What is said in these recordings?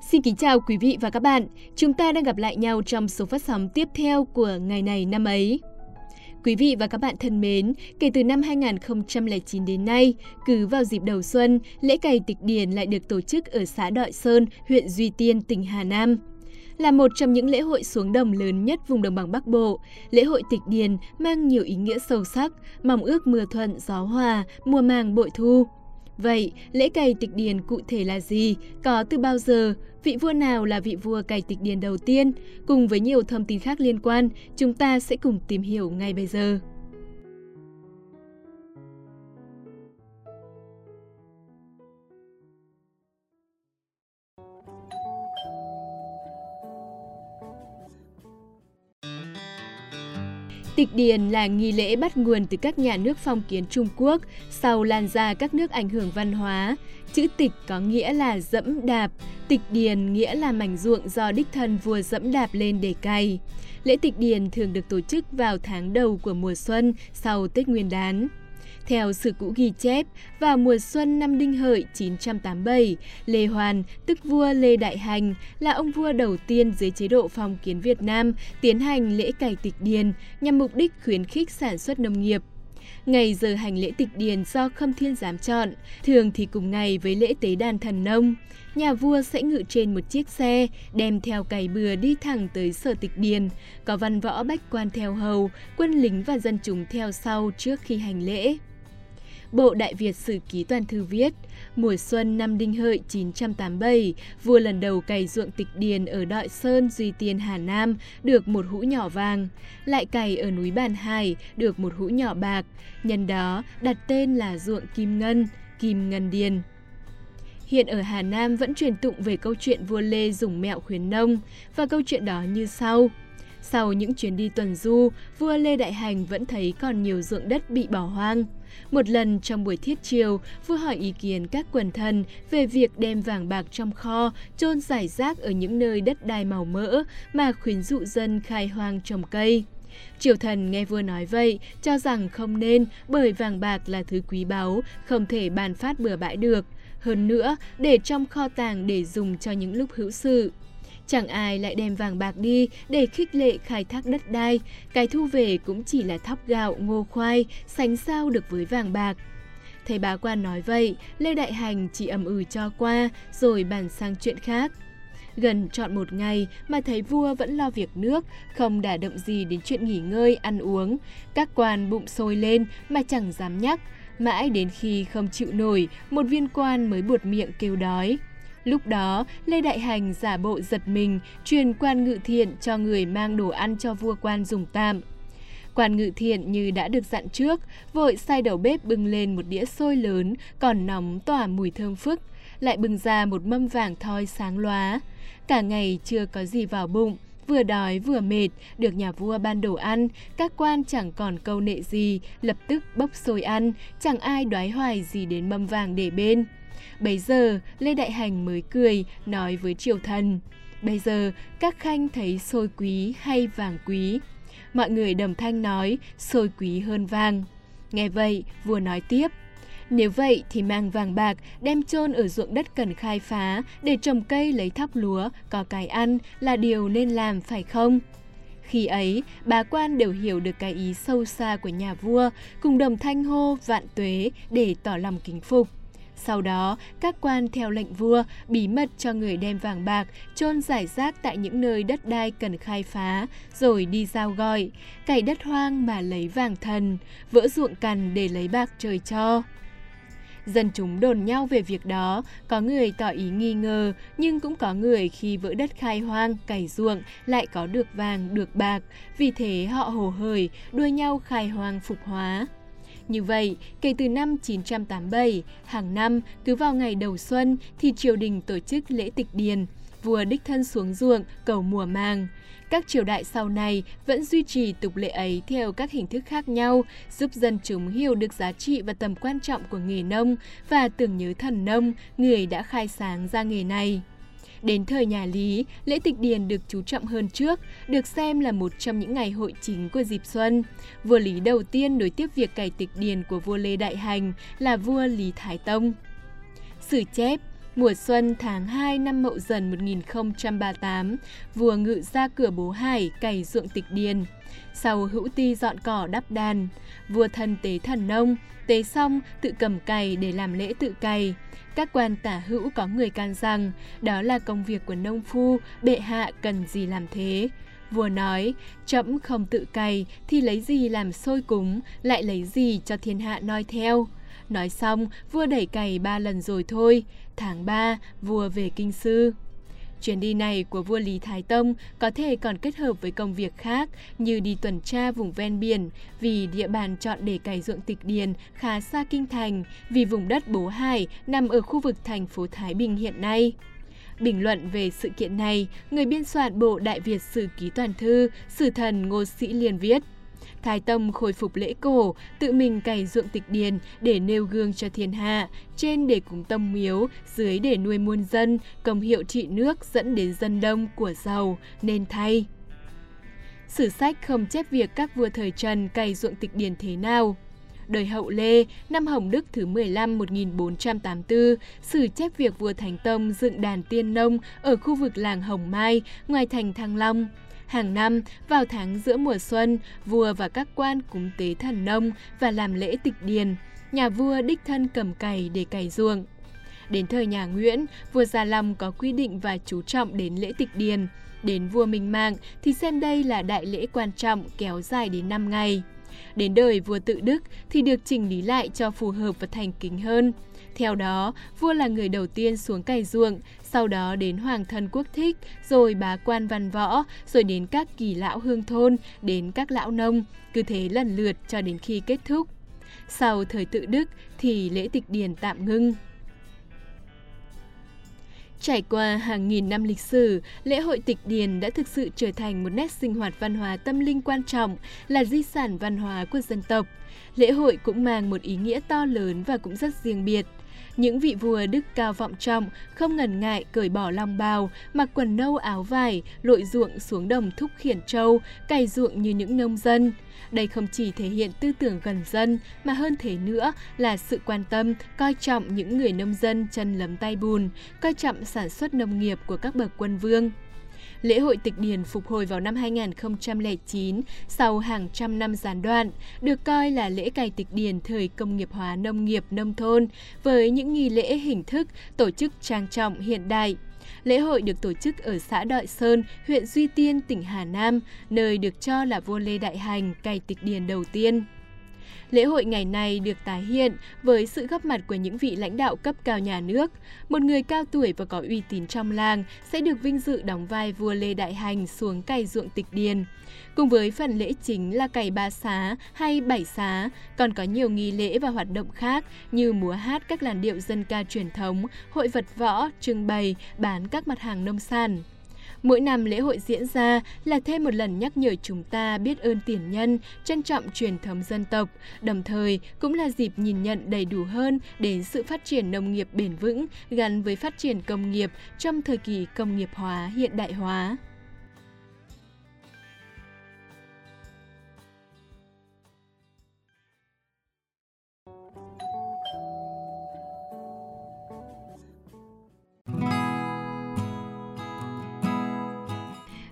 Xin kính chào quý vị và các bạn. Chúng ta đang gặp lại nhau trong số phát sóng tiếp theo của ngày này năm ấy. Quý vị và các bạn thân mến, kể từ năm 2009 đến nay, cứ vào dịp đầu xuân, lễ cày tịch điền lại được tổ chức ở xã Đội Sơn, huyện Duy Tiên, tỉnh Hà Nam. Là một trong những lễ hội xuống đồng lớn nhất vùng đồng bằng Bắc Bộ, lễ hội tịch điền mang nhiều ý nghĩa sâu sắc, mong ước mưa thuận, gió hòa, mùa màng bội thu. Vậy, lễ cày tịch điền cụ thể là gì? Có từ bao giờ? Vị vua nào là vị vua cày tịch điền đầu tiên? Cùng với nhiều thông tin khác liên quan, chúng ta sẽ cùng tìm hiểu ngay bây giờ. Tịch điền là nghi lễ bắt nguồn từ các nhà nước phong kiến Trung Quốc, sau lan ra các nước ảnh hưởng văn hóa. Chữ tịch có nghĩa là dẫm đạp, tịch điền nghĩa là mảnh ruộng do đích thân vua dẫm đạp lên để cày. Lễ tịch điền thường được tổ chức vào tháng đầu của mùa xuân sau Tết Nguyên đán. Theo sử cũ ghi chép, vào mùa xuân năm Đinh Hợi 987, Lê Hoàn, tức vua Lê Đại Hành, là ông vua đầu tiên dưới chế độ phong kiến Việt Nam tiến hành lễ cải tịch điền nhằm mục đích khuyến khích sản xuất nông nghiệp. Ngày giờ hành lễ tịch điền do Khâm Thiên giám chọn, thường thì cùng ngày với lễ tế đàn thần nông. Nhà vua sẽ ngự trên một chiếc xe, đem theo cày bừa đi thẳng tới sở tịch điền. Có văn võ bách quan theo hầu, quân lính và dân chúng theo sau trước khi hành lễ. Bộ Đại Việt Sử Ký Toàn Thư viết, mùa xuân năm Đinh Hợi 987, vua lần đầu cày ruộng tịch điền ở Đội Sơn, Duy Tiên, Hà Nam được một hũ nhỏ vàng, lại cày ở núi Bàn Hải được một hũ nhỏ bạc, nhân đó đặt tên là ruộng Kim Ngân, Kim Ngân Điền. Hiện ở Hà Nam vẫn truyền tụng về câu chuyện vua Lê dùng mẹo khuyến nông và câu chuyện đó như sau. Sau những chuyến đi tuần du, vua Lê Đại Hành vẫn thấy còn nhiều ruộng đất bị bỏ hoang. Một lần trong buổi thiết chiều, vua hỏi ý kiến các quần thần về việc đem vàng bạc trong kho chôn giải rác ở những nơi đất đai màu mỡ mà khuyến dụ dân khai hoang trồng cây. Triều thần nghe vua nói vậy, cho rằng không nên bởi vàng bạc là thứ quý báu, không thể bàn phát bừa bãi được. Hơn nữa, để trong kho tàng để dùng cho những lúc hữu sự. Chẳng ai lại đem vàng bạc đi để khích lệ khai thác đất đai, cái thu về cũng chỉ là thóc gạo, ngô khoai, sánh sao được với vàng bạc. Thấy bá quan nói vậy, Lê Đại Hành chỉ ầm ừ cho qua, rồi bàn sang chuyện khác. Gần trọn một ngày mà thấy vua vẫn lo việc nước, không đả động gì đến chuyện nghỉ ngơi, ăn uống. Các quan bụng sôi lên mà chẳng dám nhắc, mãi đến khi không chịu nổi, một viên quan mới buột miệng kêu đói. Lúc đó, Lê Đại Hành giả bộ giật mình, truyền quan ngự thiện cho người mang đồ ăn cho vua quan dùng tạm. Quan ngự thiện như đã được dặn trước, vội sai đầu bếp bưng lên một đĩa xôi lớn, còn nóng tỏa mùi thơm phức, lại bưng ra một mâm vàng thoi sáng loá. Cả ngày chưa có gì vào bụng, vừa đói vừa mệt, được nhà vua ban đồ ăn, các quan chẳng còn câu nệ gì, lập tức bốc xôi ăn, chẳng ai đoái hoài gì đến mâm vàng để bên. Bây giờ, Lê Đại Hành mới cười, nói với triều thần. Bây giờ, các khanh thấy sôi quý hay vàng quý? Mọi người đồng thanh nói, sôi quý hơn vàng. Nghe vậy, vua nói tiếp. Nếu vậy thì mang vàng bạc đem chôn ở ruộng đất cần khai phá để trồng cây lấy thóc lúa, có cái ăn là điều nên làm phải không? Khi ấy, bà quan đều hiểu được cái ý sâu xa của nhà vua, cùng đồng thanh hô vạn tuế để tỏ lòng kính phục. Sau đó, các quan theo lệnh vua bí mật cho người đem vàng bạc chôn giải rác tại những nơi đất đai cần khai phá, rồi đi giao gọi, cày đất hoang mà lấy vàng thần, vỡ ruộng cằn để lấy bạc trời cho. Dân chúng đồn nhau về việc đó, có người tỏ ý nghi ngờ, nhưng cũng có người khi vỡ đất khai hoang, cày ruộng lại có được vàng, được bạc, vì thế họ hồ hởi, đua nhau khai hoang phục hóa. Như vậy, kể từ năm 987, hàng năm cứ vào ngày đầu xuân thì triều đình tổ chức lễ tịch điền, vua đích thân xuống ruộng cầu mùa màng. Các triều đại sau này vẫn duy trì tục lệ ấy theo các hình thức khác nhau, giúp dân chúng hiểu được giá trị và tầm quan trọng của nghề nông và tưởng nhớ thần nông, người đã khai sáng ra nghề này. Đến thời nhà Lý, lễ tịch điền được chú trọng hơn trước, được xem là một trong những ngày hội chính của dịp xuân. Vua Lý đầu tiên nối tiếp việc cày tịch điền của vua Lê Đại Hành là vua Lý Thái Tông. Sử chép, mùa xuân tháng 2 năm Mậu Dần 1038, vua ngự ra cửa bố hải cày ruộng tịch điền. Sau hữu ti dọn cỏ đắp đàn, vua thần tế thần nông, tế xong tự cầm cày để làm lễ tự cày. Các quan tả hữu có người can rằng đó là công việc của nông phu, bệ hạ cần gì làm thế. Vua nói, chậm không tự cày thì lấy gì làm sôi cúng, lại lấy gì cho thiên hạ noi theo. Nói xong, vua đẩy cày ba lần rồi thôi. Tháng 3, vua về kinh sư. Chuyến đi này của vua Lý Thái Tông có thể còn kết hợp với công việc khác như đi tuần tra vùng ven biển vì địa bàn chọn để cày ruộng tịch điền khá xa kinh thành vì vùng đất Bố Hải nằm ở khu vực thành phố Thái Bình hiện nay. Bình luận về sự kiện này, người biên soạn Bộ Đại Việt Sử Ký Toàn Thư, Sử Thần Ngô Sĩ Liên viết – Thái Tông khôi phục lễ cổ, tự mình cày ruộng tịch điền để nêu gương cho thiên hạ, trên để cúng tâm miếu, dưới để nuôi muôn dân, công hiệu trị nước dẫn đến dân đông của giàu, nên thay. Sử sách không chép việc các vua thời Trần cày ruộng tịch điền thế nào. Đời hậu Lê, năm Hồng Đức thứ 15 1484, sử chép việc vua Thánh Tông dựng đàn tiên nông ở khu vực làng Hồng Mai, ngoài thành Thăng Long. Hàng năm, vào tháng giữa mùa xuân, vua và các quan cúng tế thần nông và làm lễ tịch điền. Nhà vua đích thân cầm cày để cày ruộng. Đến thời nhà Nguyễn, vua Gia Long có quy định và chú trọng đến lễ tịch điền. Đến vua Minh Mạng thì xem đây là đại lễ quan trọng kéo dài đến 5 ngày. Đến đời vua tự Đức thì được chỉnh lý lại cho phù hợp và thành kính hơn. Theo đó, vua là người đầu tiên xuống cày ruộng, sau đó đến hoàng thân quốc thích, rồi bá quan văn võ, rồi đến các kỳ lão hương thôn, đến các lão nông, cứ thế lần lượt cho đến khi kết thúc. Sau thời tự Đức thì lễ tịch điền tạm ngưng. Trải qua hàng nghìn năm lịch sử, lễ hội tịch điền đã thực sự trở thành một nét sinh hoạt văn hóa tâm linh quan trọng, là di sản văn hóa của dân tộc. Lễ hội cũng mang một ý nghĩa to lớn và cũng rất riêng biệt. Những vị vua đức cao vọng trọng, không ngần ngại cởi bỏ long bào, mặc quần nâu áo vải, lội ruộng xuống đồng thúc khiển trâu, cày ruộng như những nông dân. Đây không chỉ thể hiện tư tưởng gần dân, mà hơn thế nữa là sự quan tâm, coi trọng những người nông dân chân lấm tay bùn, coi trọng sản xuất nông nghiệp của các bậc quân vương. Lễ hội tịch điền phục hồi vào năm 2009 sau hàng trăm năm gián đoạn, được coi là lễ cày tịch điền thời công nghiệp hóa nông nghiệp nông thôn với những nghi lễ hình thức tổ chức trang trọng hiện đại. Lễ hội được tổ chức ở xã Đội Sơn, huyện Duy Tiên, tỉnh Hà Nam, nơi được cho là vua Lê Đại Hành cày tịch điền đầu tiên. Lễ hội ngày nay được tái hiện với sự góp mặt của những vị lãnh đạo cấp cao nhà nước. Một người cao tuổi và có uy tín trong làng sẽ được vinh dự đóng vai vua Lê Đại Hành xuống cày ruộng tịch điền. Cùng với phần lễ chính là cày ba xá hay bảy xá, còn có nhiều nghi lễ và hoạt động khác như múa hát các làn điệu dân ca truyền thống, hội vật võ, trưng bày, bán các mặt hàng nông sản. Mỗi năm lễ hội diễn ra là thêm một lần nhắc nhở chúng ta biết ơn tiền nhân, trân trọng truyền thống dân tộc, đồng thời cũng là dịp nhìn nhận đầy đủ hơn đến sự phát triển nông nghiệp bền vững gắn với phát triển công nghiệp trong thời kỳ công nghiệp hóa hiện đại hóa.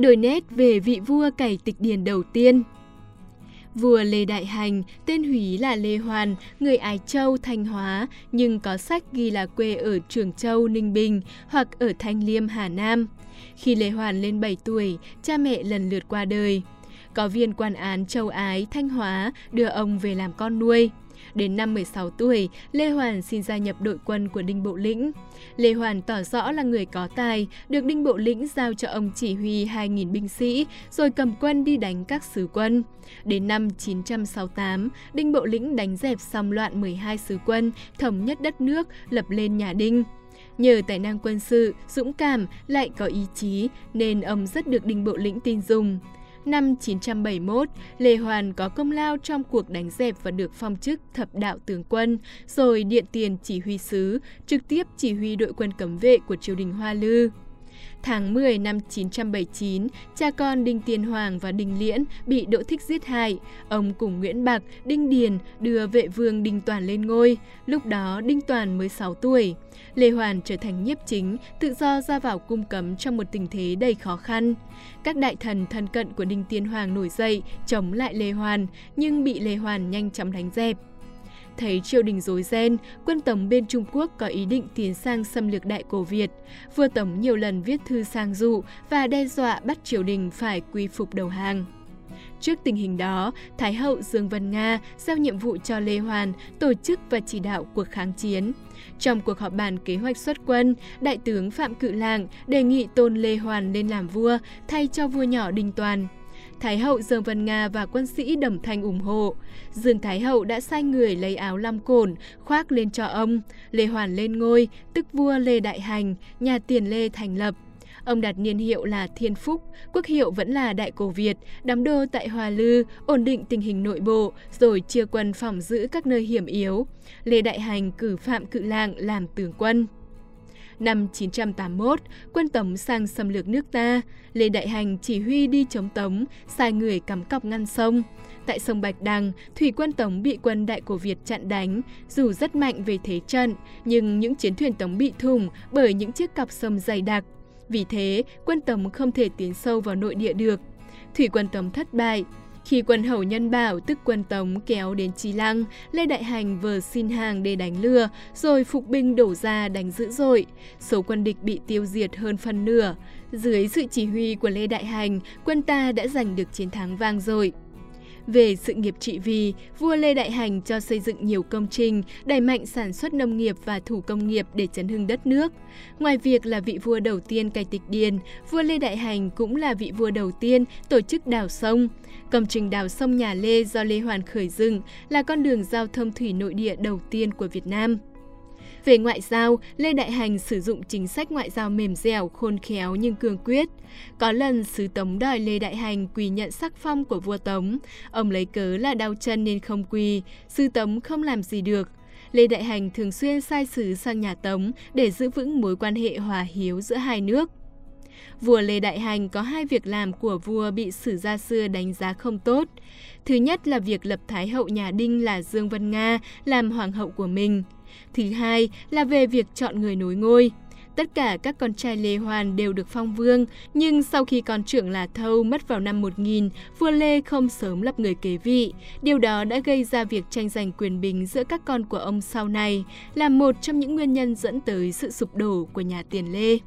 Đổi nét về vị vua cày tịch điền đầu tiên. Vua Lê Đại Hành, tên húy là Lê Hoàn, người Ái Châu, Thanh Hóa, nhưng có sách ghi là quê ở Trường Châu, Ninh Bình hoặc ở Thanh Liêm, Hà Nam. Khi Lê Hoàn lên 7 tuổi, cha mẹ lần lượt qua đời. Có viên quan án Châu Ái, Thanh Hóa đưa ông về làm con nuôi. Đến năm 16 tuổi, Lê Hoàn xin gia nhập đội quân của Đinh Bộ Lĩnh. Lê Hoàn tỏ rõ là người có tài, được Đinh Bộ Lĩnh giao cho ông chỉ huy 2.000 binh sĩ, rồi cầm quân đi đánh các sứ quân. Đến năm 968, Đinh Bộ Lĩnh đánh dẹp xong loạn 12 sứ quân, thống nhất đất nước, lập lên nhà Đinh. Nhờ tài năng quân sự, dũng cảm, lại có ý chí, nên ông rất được Đinh Bộ Lĩnh tin dùng. Năm 971, Lê Hoàn có công lao trong cuộc đánh dẹp và được phong chức thập đạo tướng quân, rồi điện tiền chỉ huy sứ, trực tiếp chỉ huy đội quân cấm vệ của triều đình Hoa Lư. Tháng 10 năm 979, cha con Đinh Tiên Hoàng và Đinh Liễn bị Đỗ Thích giết hại. Ông cùng Nguyễn Bạc, Đinh Điền đưa vệ vương Đinh Toàn lên ngôi. Lúc đó Đinh Toàn mới 6 tuổi. Lê Hoàn trở thành nhiếp chính, tự do ra vào cung cấm trong một tình thế đầy khó khăn. Các đại thần thân cận của Đinh Tiên Hoàng nổi dậy chống lại Lê Hoàn, nhưng bị Lê Hoàn nhanh chóng đánh dẹp. Thấy triều đình rối ren, quân Tống bên Trung Quốc có ý định tiến sang xâm lược Đại Cổ Việt. Vua Tống nhiều lần viết thư sang dụ và đe dọa bắt triều đình phải quy phục đầu hàng. Trước tình hình đó, Thái hậu Dương Vân Nga giao nhiệm vụ cho Lê Hoàn tổ chức và chỉ đạo cuộc kháng chiến. Trong cuộc họp bàn kế hoạch xuất quân, Đại tướng Phạm Cự Lạng đề nghị tôn Lê Hoàn lên làm vua thay cho vua nhỏ Đinh Toàn. Thái hậu Dương Vân Nga và quân sĩ Đẩm Thanh ủng hộ. Dương Thái hậu đã sai người lấy áo lam cổn, khoác lên cho ông. Lê Hoàn lên ngôi, tức vua Lê Đại Hành, nhà tiền Lê thành lập. Ông đặt niên hiệu là Thiên Phúc, quốc hiệu vẫn là Đại Cổ Việt, đóng đô tại Hòa Lư, ổn định tình hình nội bộ, rồi chia quân phòng giữ các nơi hiểm yếu. Lê Đại Hành cử Phạm Cự Lạng làm tướng quân. Năm 981, quân Tống sang xâm lược nước ta. Lê Đại Hành chỉ huy đi chống Tống, sai người cắm cọc ngăn sông. Tại sông Bạch Đằng, thủy quân Tống bị quân Đại của Việt chặn đánh, dù rất mạnh về thế trận, nhưng những chiến thuyền Tống bị thủng bởi những chiếc cọc sông dày đặc. Vì thế, quân Tống không thể tiến sâu vào nội địa được. Thủy quân Tống thất bại, khi quân hầu nhân bảo tức quân Tống kéo đến Trí Lăng, Lê Đại Hành vừa xin hàng để đánh lừa, rồi phục binh đổ ra đánh dữ dội. Số quân địch bị tiêu diệt hơn phần nửa. Dưới sự chỉ huy của Lê Đại Hành, quân ta đã giành được chiến thắng vang dội. Về sự nghiệp trị vì, vua Lê Đại Hành cho xây dựng nhiều công trình, đẩy mạnh sản xuất nông nghiệp và thủ công nghiệp để chấn hưng đất nước. Ngoài việc là vị vua đầu tiên cai tịch điền, vua Lê Đại Hành cũng là vị vua đầu tiên tổ chức đào sông. Công trình đào sông Nhà Lê do Lê Hoàn khởi dựng là con đường giao thông thủy nội địa đầu tiên của Việt Nam. Về ngoại giao, Lê Đại Hành sử dụng chính sách ngoại giao mềm dẻo, khôn khéo nhưng cương quyết. Có lần sứ Tống đòi Lê Đại Hành quỳ nhận sắc phong của vua Tống. Ông lấy cớ là đau chân nên không quỳ, sứ Tống không làm gì được. Lê Đại Hành thường xuyên sai sứ sang nhà Tống để giữ vững mối quan hệ hòa hiếu giữa hai nước. Vua Lê Đại Hành có hai việc làm của vua bị sử gia xưa đánh giá không tốt. Thứ nhất là việc lập Thái hậu nhà Đinh là Dương Vân Nga làm hoàng hậu của mình. Thứ hai là về việc chọn người nối ngôi. Tất cả các con trai Lê Hoàn đều được phong vương, nhưng sau khi con trưởng là Thâu mất vào năm 1000, vua Lê không sớm lập người kế vị. Điều đó đã gây ra việc tranh giành quyền bình giữa các con của ông sau này, là một trong những nguyên nhân dẫn tới sự sụp đổ của nhà tiền Lê.